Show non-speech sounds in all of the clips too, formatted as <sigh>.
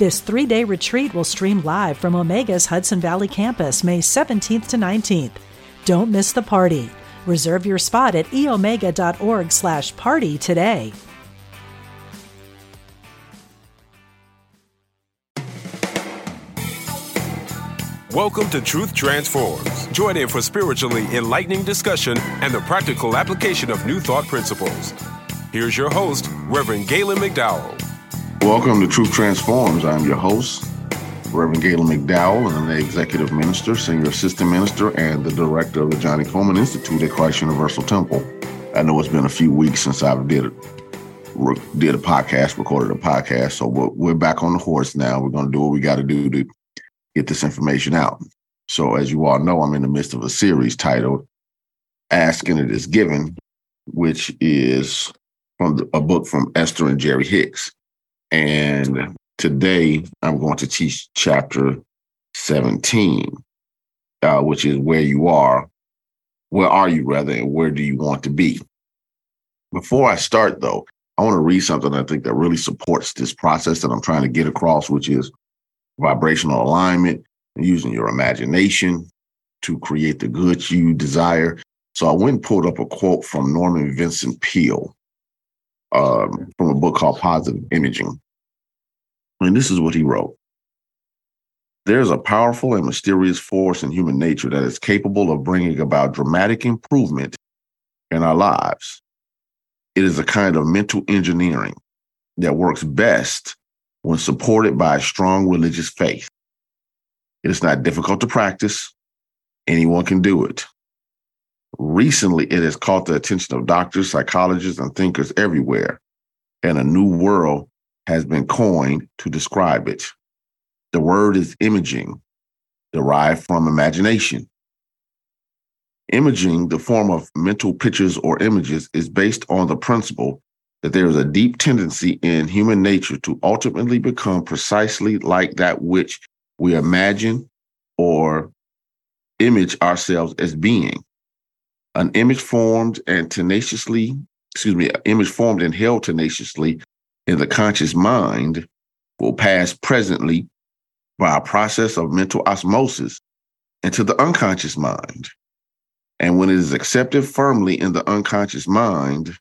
This three day retreat will stream live from Omega's Hudson Valley campus May 17th to 19th. Don't miss the party. Reserve your spot at eomega.org slash party today. Welcome to Truth Transforms. Join in for spiritually enlightening discussion and the practical application of new thought principles. Here's your host, Reverend Gaylon McDowell. Welcome to Truth Transforms. I'm your host, Reverend Gaylon McDowell, and I'm the Executive Minister, Senior Assistant Minister, and the Director of the Johnnie Colemon Institute at Christ Universal Temple. I know it's been a few weeks since I've did it, did a podcast, recorded a podcast, so we're, we're back on the horse now. We're going to do what we got to do to get this information out. So, as you all know, I'm in the midst of a series titled "Ask and It Is Given," which is from the, a book from Esther and Jerry Hicks. And today I'm going to teach chapter 17, uh, which is where you are. Where are you, rather, and where do you want to be? Before I start, though, I want to read something I think that really supports this process that I'm trying to get across, which is vibrational alignment using your imagination to create the good you desire. So I went and pulled up a quote from Norman Vincent Peale um, from a book called Positive Imaging. And this is what he wrote There's a powerful and mysterious force in human nature that is capable of bringing about dramatic improvement in our lives. It is a kind of mental engineering that works best when supported by a strong religious faith. It is not difficult to practice, anyone can do it. Recently, it has caught the attention of doctors, psychologists, and thinkers everywhere, and a new world has been coined to describe it. The word is imaging, derived from imagination. Imaging, the form of mental pictures or images, is based on the principle that there is a deep tendency in human nature to ultimately become precisely like that which we imagine or image ourselves as being an image formed and tenaciously, excuse me, an image formed and held tenaciously in the conscious mind will pass presently by a process of mental osmosis into the unconscious mind. And when it is accepted firmly in the unconscious mind,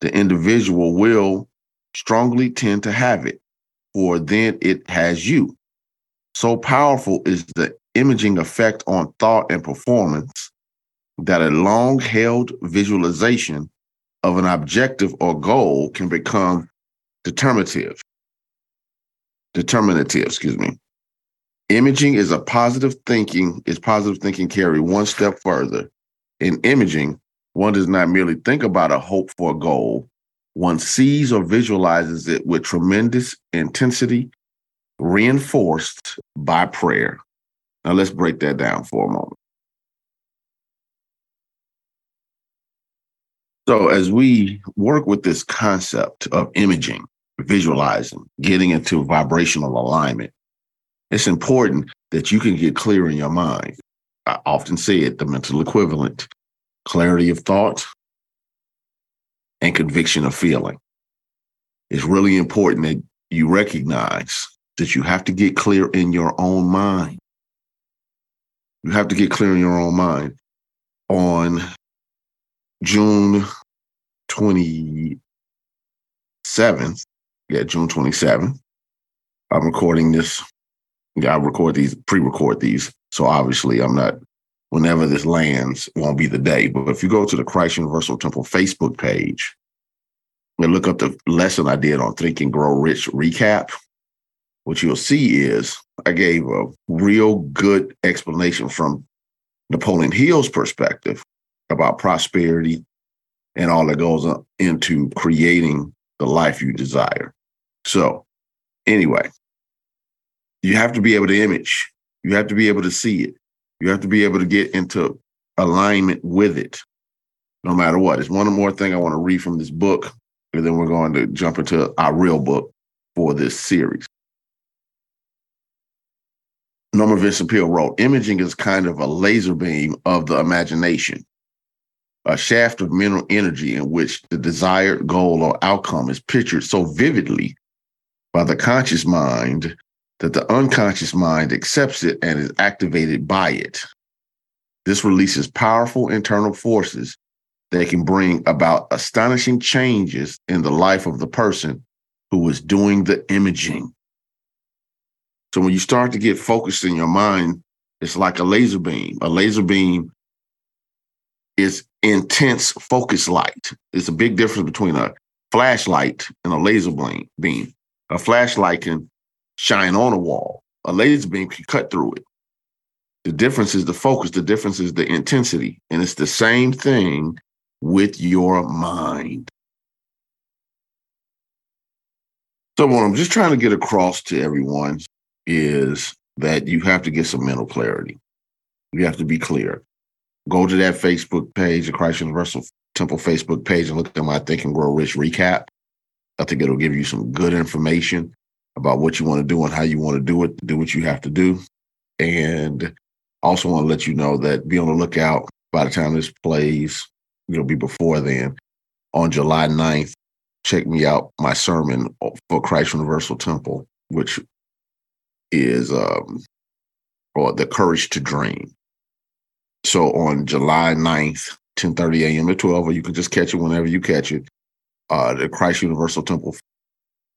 the individual will strongly tend to have it, for then it has you. So powerful is the imaging effect on thought and performance that a long held visualization of an objective or goal can become determinative. Determinative, excuse me. Imaging is a positive thinking, is positive thinking carry one step further. In imaging, one does not merely think about a hope for a goal, one sees or visualizes it with tremendous intensity, reinforced by prayer. Now let's break that down for a moment. So, as we work with this concept of imaging, visualizing, getting into vibrational alignment, it's important that you can get clear in your mind. I often say it the mental equivalent clarity of thought and conviction of feeling. It's really important that you recognize that you have to get clear in your own mind. You have to get clear in your own mind on June 27th, yeah, June 27th. I'm recording this. I record these, pre-record these. So obviously I'm not, whenever this lands, won't be the day. But if you go to the Christ Universal Temple Facebook page and look up the lesson I did on Think and Grow Rich recap, what you'll see is I gave a real good explanation from Napoleon Hill's perspective about prosperity and all that goes into creating the life you desire. So, anyway, you have to be able to image. You have to be able to see it. You have to be able to get into alignment with it, no matter what. It's one more thing I want to read from this book, and then we're going to jump into our real book for this series. Norman Vincent Peale wrote, imaging is kind of a laser beam of the imagination, a shaft of mental energy in which the desired goal or outcome is pictured so vividly by the conscious mind that the unconscious mind accepts it and is activated by it. This releases powerful internal forces that can bring about astonishing changes in the life of the person who is doing the imaging. So when you start to get focused in your mind, it's like a laser beam. A laser beam is intense focus light. It's a big difference between a flashlight and a laser beam. A flashlight can shine on a wall. A laser beam can cut through it. The difference is the focus, the difference is the intensity. And it's the same thing with your mind. So, what I'm just trying to get across to everyone is that you have to get some mental clarity. You have to be clear. Go to that Facebook page, the Christ Universal Temple Facebook page, and look at my Think and Grow Rich recap. I think it'll give you some good information about what you want to do and how you want to do it, do what you have to do. And also want to let you know that be on the lookout by the time this plays, it'll be before then. On July 9th, check me out my sermon for Christ Universal Temple, which is um or the courage to dream. So on July 9th, 10 30 a.m. to 12, or you can just catch it whenever you catch it. Uh, the Christ Universal Temple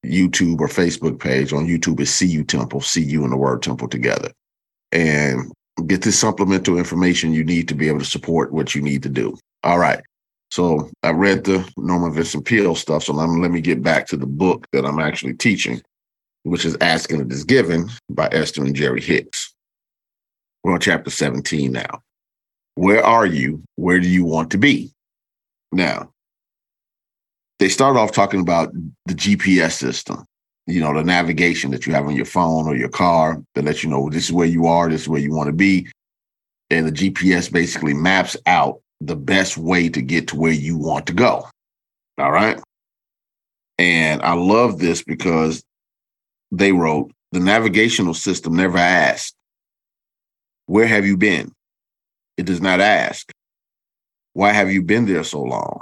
YouTube or Facebook page. On YouTube is CU Temple, CU and the word temple together. And get this supplemental information you need to be able to support what you need to do. All right. So I read the Norman Vincent Peale stuff. So let me, let me get back to the book that I'm actually teaching, which is Ask and It Is Given by Esther and Jerry Hicks. We're on chapter 17 now. Where are you? Where do you want to be? Now, they start off talking about the GPS system, you know, the navigation that you have on your phone or your car that lets you know this is where you are, this is where you want to be. And the GPS basically maps out the best way to get to where you want to go. All right. And I love this because they wrote the navigational system never asked, Where have you been? It does not ask, Why have you been there so long?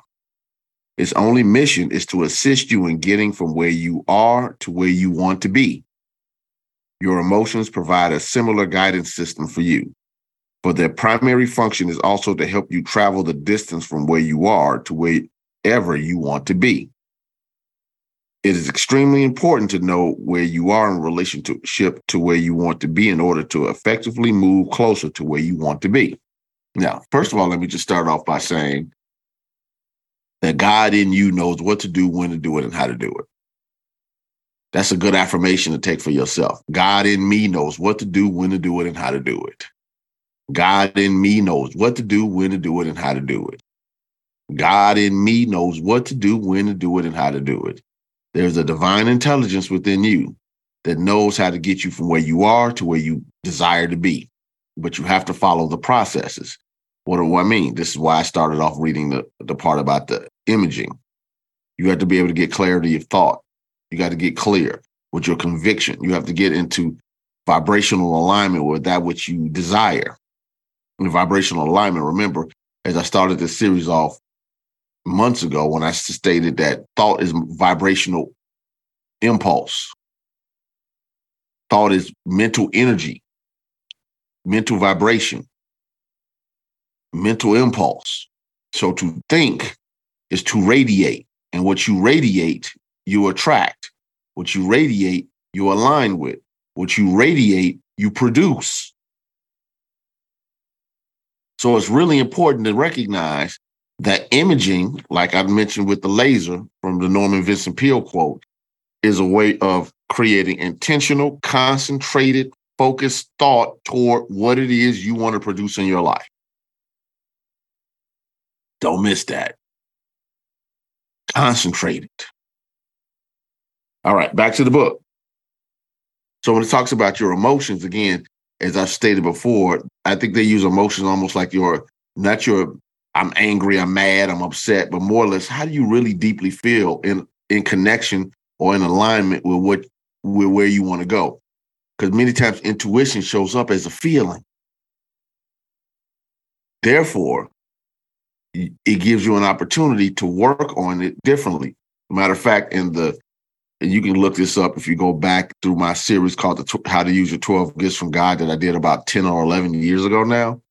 Its only mission is to assist you in getting from where you are to where you want to be. Your emotions provide a similar guidance system for you, but their primary function is also to help you travel the distance from where you are to wherever you want to be. It is extremely important to know where you are in relationship to where you want to be in order to effectively move closer to where you want to be. Now, first of all, let me just start off by saying that God in you knows what to do, when to do it, and how to do it. That's a good affirmation to take for yourself. God in me knows what to do, when to do it, and how to do it. God in me knows what to do, when to do it, and how to do it. God in me knows what to do, when to do it, and how to do it. There's a divine intelligence within you that knows how to get you from where you are to where you desire to be. But you have to follow the processes. What do I mean? This is why I started off reading the, the part about the imaging. You have to be able to get clarity of thought. You got to get clear with your conviction. You have to get into vibrational alignment with that which you desire. And vibrational alignment, remember, as I started this series off months ago when I stated that thought is vibrational impulse. Thought is mental energy, mental vibration, mental impulse. So to think is to radiate. And what you radiate, you attract. What you radiate, you align with. What you radiate, you produce. So it's really important to recognize that imaging, like I've mentioned with the laser from the Norman Vincent Peale quote, is a way of creating intentional, concentrated, focused thought toward what it is you want to produce in your life. Don't miss that concentrated. All right, back to the book. So when it talks about your emotions, again, as I've stated before, I think they use emotions almost like your not your I'm angry, I'm mad, I'm upset, but more or less, how do you really deeply feel in in connection or in alignment with what with where you want to go? Because many times intuition shows up as a feeling. Therefore, it gives you an opportunity to work on it differently. Matter of fact, in the and you can look this up if you go back through my series called the How to Use Your 12 Gifts from God that I did about 10 or 11 years ago now.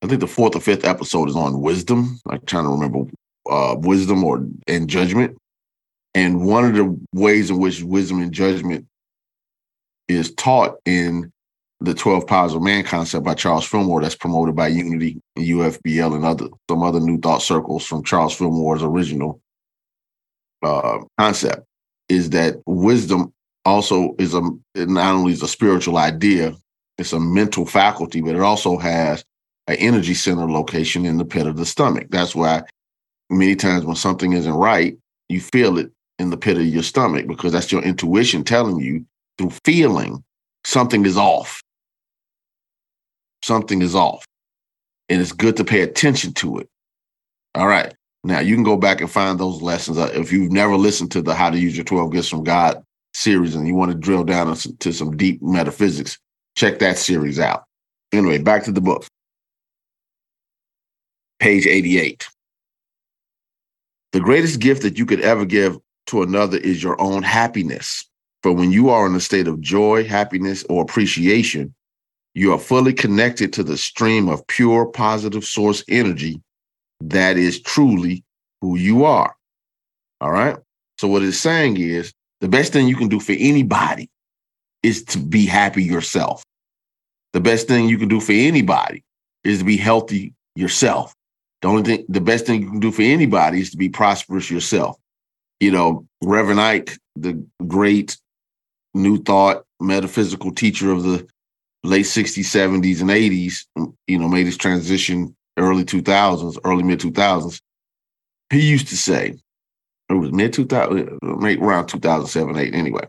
I think the fourth or fifth episode is on wisdom. I'm trying to remember uh, wisdom or and judgment. And one of the ways in which wisdom and judgment is taught in the 12 powers of man concept by Charles Fillmore that's promoted by Unity and UFBL and other some other new thought circles from Charles Fillmore's original uh, concept is that wisdom also is a not only is a spiritual idea, it's a mental faculty, but it also has an energy center location in the pit of the stomach. That's why many times when something isn't right, you feel it in the pit of your stomach because that's your intuition telling you through feeling something is off. Something is off. And it's good to pay attention to it. All right. Now you can go back and find those lessons. Uh, if you've never listened to the How to Use Your 12 Gifts from God series and you want to drill down into some deep metaphysics, check that series out. Anyway, back to the book. Page 88. The greatest gift that you could ever give to another is your own happiness. For when you are in a state of joy, happiness, or appreciation, you are fully connected to the stream of pure positive source energy that is truly who you are. All right. So, what it's saying is the best thing you can do for anybody is to be happy yourself. The best thing you can do for anybody is to be healthy yourself. The only thing, the best thing you can do for anybody is to be prosperous yourself. You know, Reverend Ike, the great New Thought metaphysical teacher of the late 60s, 70s, and 80s, you know, made his transition early 2000s, early mid 2000s, he used to say, it was mid 2000, around 2007, 8 anyway.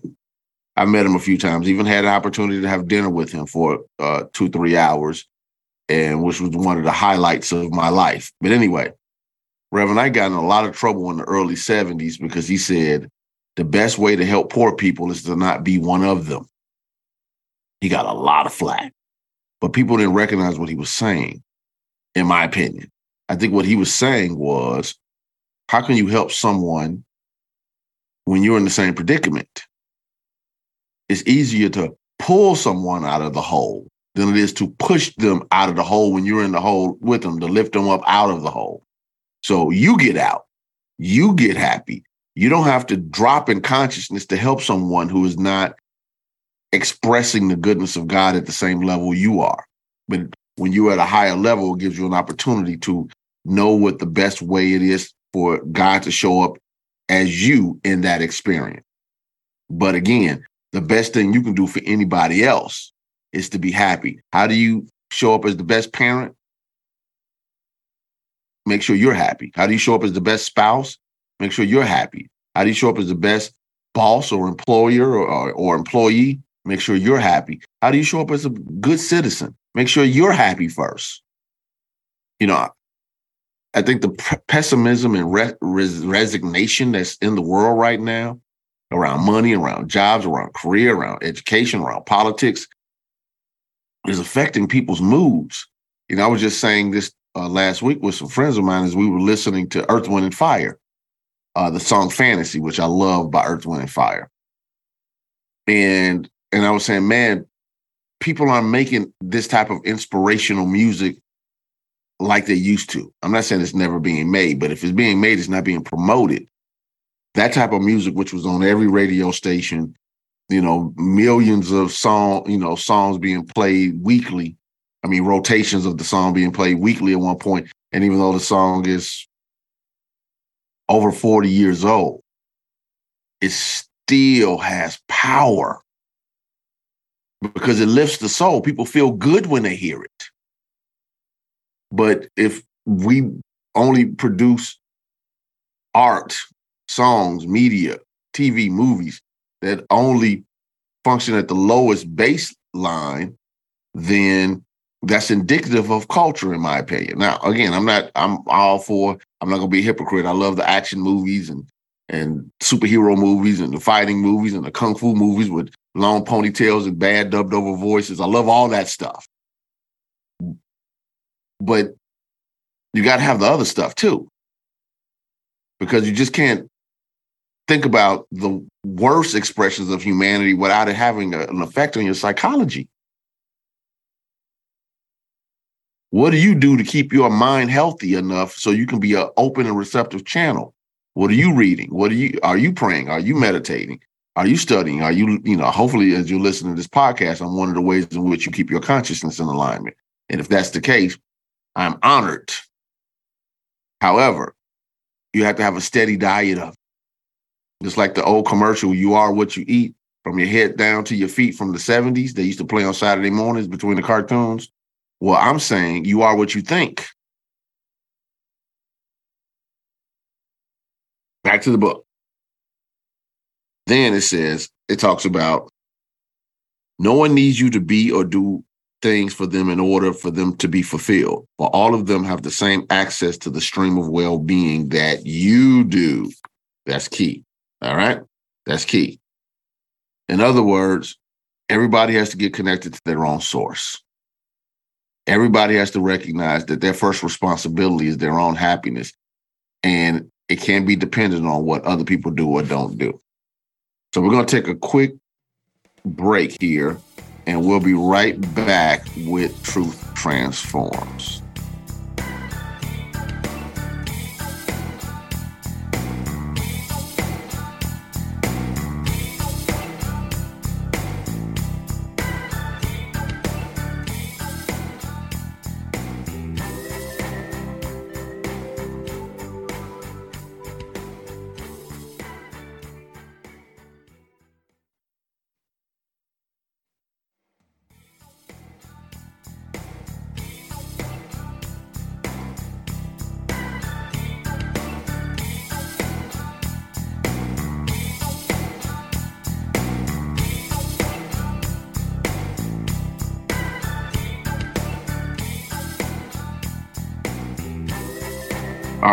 I met him a few times, even had an opportunity to have dinner with him for uh, two, three hours, and which was one of the highlights of my life. But anyway, Reverend, Ike got in a lot of trouble in the early 70s because he said the best way to help poor people is to not be one of them. He got a lot of flack, but people didn't recognize what he was saying in my opinion. I think what he was saying was, how can you help someone when you're in the same predicament? It's easier to pull someone out of the hole than it is to push them out of the hole when you're in the hole with them, to lift them up out of the hole. So you get out, you get happy. You don't have to drop in consciousness to help someone who is not expressing the goodness of God at the same level you are. But when you're at a higher level, it gives you an opportunity to know what the best way it is for God to show up as you in that experience. But again, the best thing you can do for anybody else is to be happy. How do you show up as the best parent? Make sure you're happy. How do you show up as the best spouse? Make sure you're happy. How do you show up as the best boss or employer or, or, or employee? Make sure you're happy. How do you show up as a good citizen? Make sure you're happy first. You know, I think the pessimism and re- res- resignation that's in the world right now around money, around jobs, around career, around education, around politics is affecting people's moods. You know, I was just saying this uh, last week with some friends of mine as we were listening to Earth, Wind, and Fire, uh, the song Fantasy, which I love by Earth, Wind, and Fire. And and I was saying, man, people aren't making this type of inspirational music like they used to. I'm not saying it's never being made, but if it's being made, it's not being promoted. That type of music, which was on every radio station, you know, millions of song, you know, songs being played weekly. I mean, rotations of the song being played weekly at one point. And even though the song is over 40 years old, it still has power because it lifts the soul. People feel good when they hear it. But if we only produce art, songs, media, TV, movies that only function at the lowest baseline, then that's indicative of culture, in my opinion. Now, again, I'm not, I'm all for, I'm not gonna be a hypocrite. I love the action movies and and superhero movies and the fighting movies and the kung fu movies with long ponytails and bad dubbed over voices. I love all that stuff. But you got to have the other stuff too. Because you just can't think about the worst expressions of humanity without it having a, an effect on your psychology. What do you do to keep your mind healthy enough so you can be an open and receptive channel? What are you reading? What are you are you praying? Are you meditating? Are you studying? Are you, you know, hopefully as you listen to this podcast, I'm one of the ways in which you keep your consciousness in alignment. And if that's the case, I'm honored. However, you have to have a steady diet of just like the old commercial, you are what you eat from your head down to your feet from the 70s. They used to play on Saturday mornings between the cartoons. Well, I'm saying you are what you think. Back to the book. Then it says, it talks about no one needs you to be or do things for them in order for them to be fulfilled. For all of them have the same access to the stream of well being that you do. That's key. All right. That's key. In other words, everybody has to get connected to their own source everybody has to recognize that their first responsibility is their own happiness and it can't be dependent on what other people do or don't do. So we're going to take a quick break here and we'll be right back with Truth Transforms.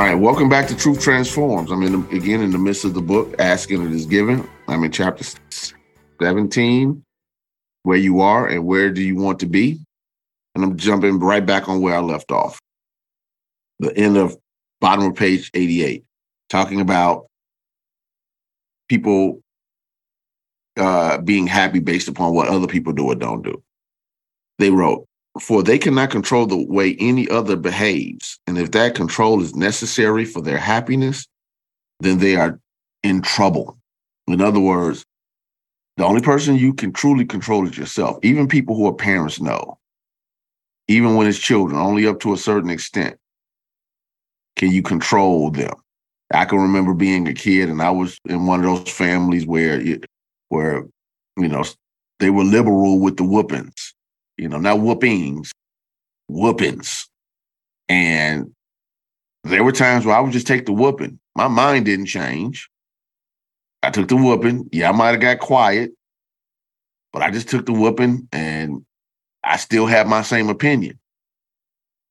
Right, welcome back to Truth Transforms. I'm in the, again in the midst of the book, Ask and It Is Given. I'm in chapter 17, where you are and where do you want to be? And I'm jumping right back on where I left off. The end of bottom of page 88, talking about people uh, being happy based upon what other people do or don't do. They wrote, for they cannot control the way any other behaves. And if that control is necessary for their happiness, then they are in trouble. In other words, the only person you can truly control is yourself. Even people who are parents know, even when it's children, only up to a certain extent can you control them. I can remember being a kid and I was in one of those families where, where, you know, they were liberal with the whoopings you know, not whoopings, whoopings. And there were times where I would just take the whooping. My mind didn't change. I took the whooping. Yeah, I might have got quiet, but I just took the whooping and I still have my same opinion.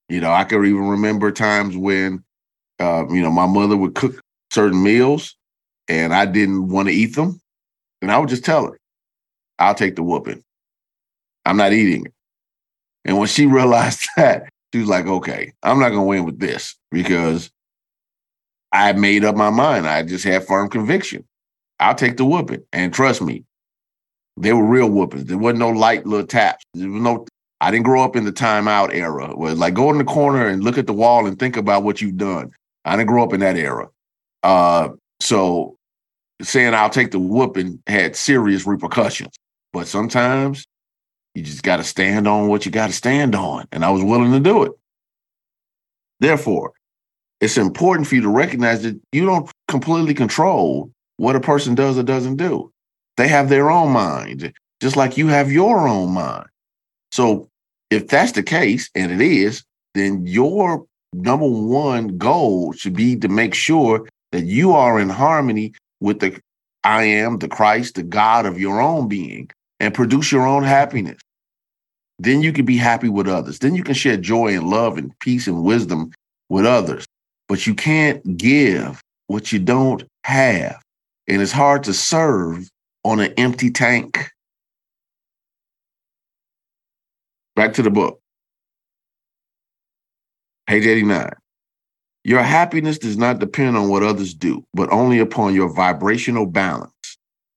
You know, I can even remember times when, uh, you know, my mother would cook certain meals and I didn't want to eat them. And I would just tell her, I'll take the whooping. I'm not eating it. And when she <laughs> realized that, she was like, okay, I'm not going to win with this because I made up my mind. I just had firm conviction. I'll take the whooping. And trust me, they were real whoopings. There wasn't no light little taps. There was no, I didn't grow up in the timeout era where like go in the corner and look at the wall and think about what you've done. I didn't grow up in that era. Uh, so saying I'll take the whooping had serious repercussions. But sometimes you just got to stand on what you got to stand on. And I was willing to do it. Therefore, it's important for you to recognize that you don't completely control what a person does or doesn't do. They have their own mind, just like you have your own mind. So, if that's the case, and it is, then your number one goal should be to make sure that you are in harmony with the I am, the Christ, the God of your own being, and produce your own happiness. Then you can be happy with others. Then you can share joy and love and peace and wisdom with others. But you can't give what you don't have. And it's hard to serve on an empty tank. Back to the book. Page 89. Your happiness does not depend on what others do, but only upon your vibrational balance.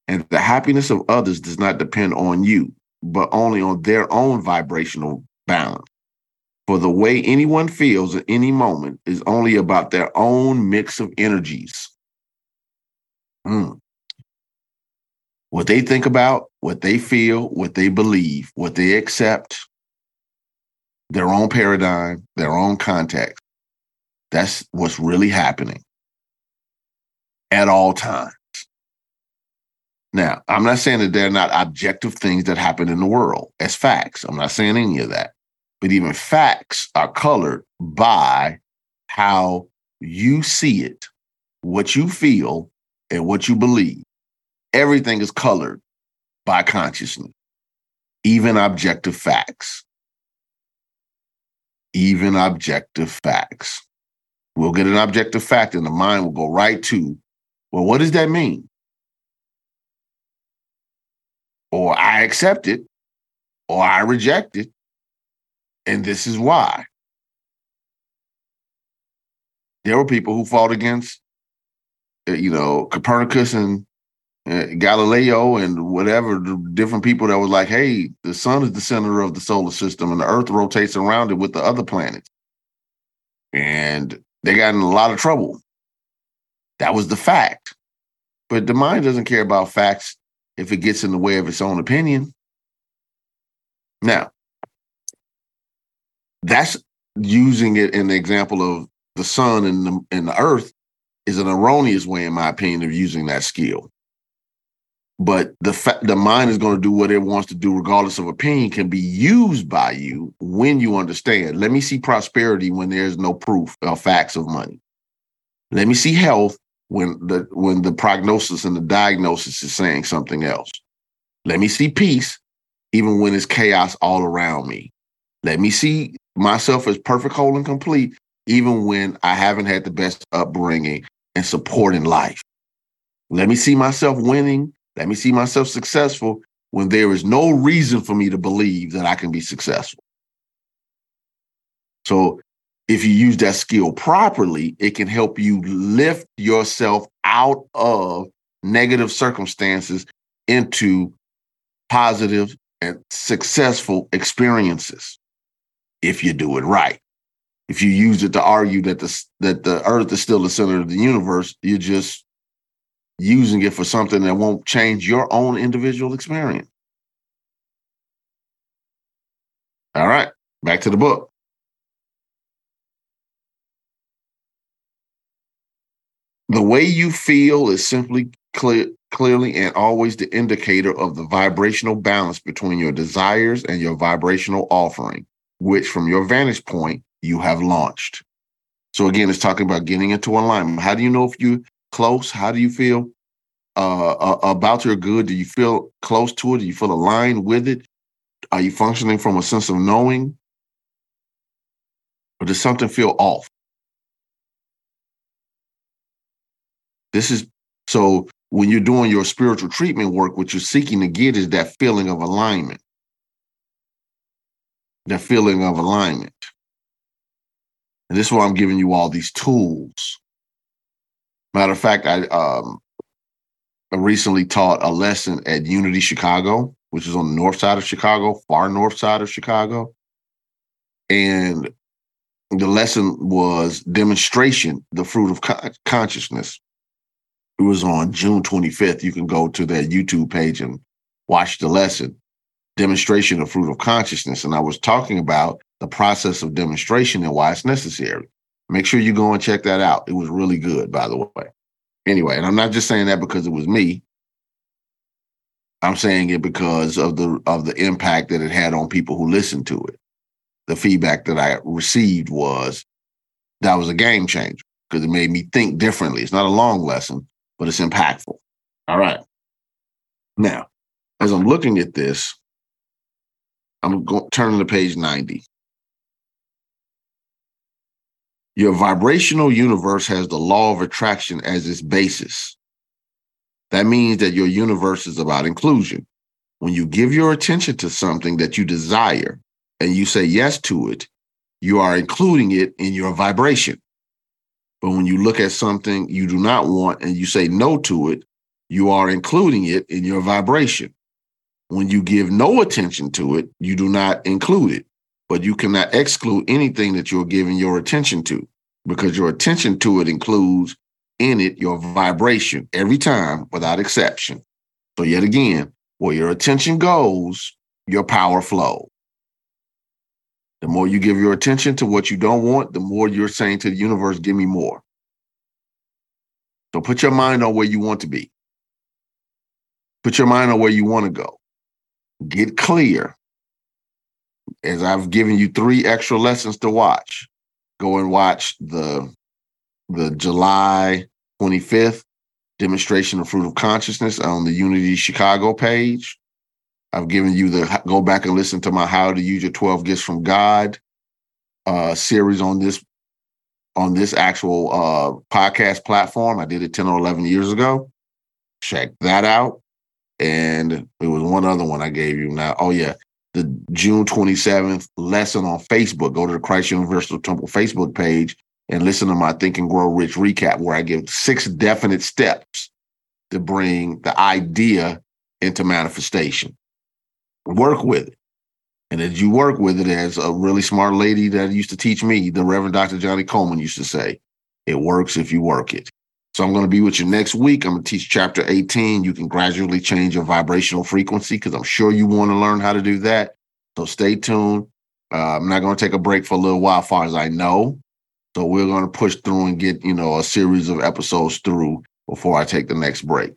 And the happiness of others does not depend on you, but only on their own vibrational balance. For the way anyone feels at any moment is only about their own mix of energies. Mm. What they think about, what they feel, what they believe, what they accept, their own paradigm, their own context. That's what's really happening at all times. Now, I'm not saying that they're not objective things that happen in the world as facts. I'm not saying any of that. But even facts are colored by how you see it, what you feel, and what you believe. Everything is colored by consciousness, even objective facts. Even objective facts. We'll get an objective fact, and the mind will go right to, well, what does that mean? Or I accept it, or I reject it, and this is why. There were people who fought against, uh, you know, Copernicus and uh, Galileo and whatever different people that was like, hey, the sun is the center of the solar system and the earth rotates around it with the other planets. And they got in a lot of trouble. That was the fact. But the mind doesn't care about facts if it gets in the way of its own opinion. Now, that's using it in the example of the sun and the, and the earth is an erroneous way, in my opinion, of using that skill. But the fa- the mind is going to do what it wants to do, regardless of opinion, can be used by you when you understand. Let me see prosperity when there's no proof or facts of money. Let me see health when the when the prognosis and the diagnosis is saying something else. Let me see peace even when it's chaos all around me. Let me see myself as perfect, whole, and complete, even when I haven't had the best upbringing and support in life. Let me see myself winning. Let me see myself successful when there is no reason for me to believe that I can be successful. So if you use that skill properly, it can help you lift yourself out of negative circumstances into positive and successful experiences if you do it right. If you use it to argue that the that the earth is still the center of the universe, you're just using it for something that won't change your own individual experience. All right, back to the book. The way you feel is simply clear, clearly and always the indicator of the vibrational balance between your desires and your vibrational offering, which from your vantage point, you have launched. So again, it's talking about getting into alignment. How do you know if you're close? How do you feel uh, uh, about your good? Do you feel close to it? Do you feel aligned with it? Are you functioning from a sense of knowing? Or does something feel off? This is so when you're doing your spiritual treatment work, what you're seeking to get is that feeling of alignment. That feeling of alignment. And this is why I'm giving you all these tools. Matter of fact, I um I recently taught a lesson at Unity Chicago, which is on the north side of Chicago, far north side of Chicago. And the lesson was demonstration, the fruit of consciousness. It was on June 25th. You can go to their YouTube page and watch the lesson, Demonstration of Fruit of Consciousness. And I was talking about the process of demonstration and why it's necessary. Make sure you go and check that out. It was really good, by the way. Anyway, and I'm not just saying that because it was me. I'm saying it because of the of the impact that it had on people who listened to it. The feedback that I received was that was a game changer because it made me think differently. It's not a long lesson, but it's impactful. All right. Now, as I'm looking at this, I'm going turning to page 90. Your vibrational universe has the law of attraction as its basis. That means that your universe is about inclusion. When you give your attention to something that you desire and you say yes to it, you are including it in your vibration. But when you look at something you do not want and you say no to it, you are including it in your vibration. When you give no attention to it, you do not include it, but you cannot exclude anything that you're giving your attention to because your attention to it includes in it your vibration every time without exception. So, yet again, where your attention goes, your power flows. The more you give your attention to what you don't want, the more you're saying to the universe, give me more. So put your mind on where you want to be. Put your mind on where you want to go get clear. As I've given you three extra lessons to watch, go and watch the the July 25th demonstration of fruit of consciousness on the Unity Chicago page. I've given you the go back and listen to my How to Use Your 12 Gifts from God uh, series on this on this actual uh, podcast platform. I did it 10 or 11 years ago. Check that out and it was one other one I gave you. Now, oh yeah, the June 27th lesson on Facebook. Go to the Christ Universal Temple Facebook page and listen to my Think and Grow Rich recap, where I give six definite steps to bring the idea into manifestation. Work with it. And as you work with it, as a really smart lady that used to teach me, the Reverend Dr. Johnnie Colemon used to say, it works if you work it. So I'm going to be with you next week. I'm going to teach chapter 18. You can gradually change your vibrational frequency because I'm sure you want to learn how to do that. So stay tuned. Uh, I'm not going to take a break for a little while, as far as I know. So we're going to push through and get, you know, a series of episodes through before I take the next break.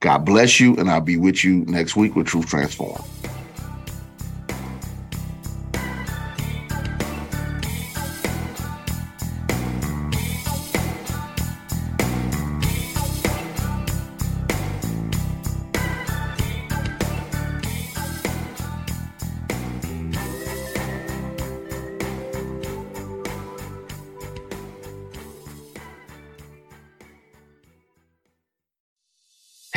God bless you, and I'll be with you next week with Truth Transform.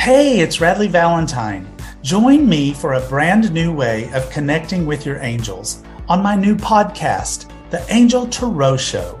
Hey, it's Radleigh Valentine. Join me for a brand new way of connecting with your angels on my new podcast, The Angel Tarot Show.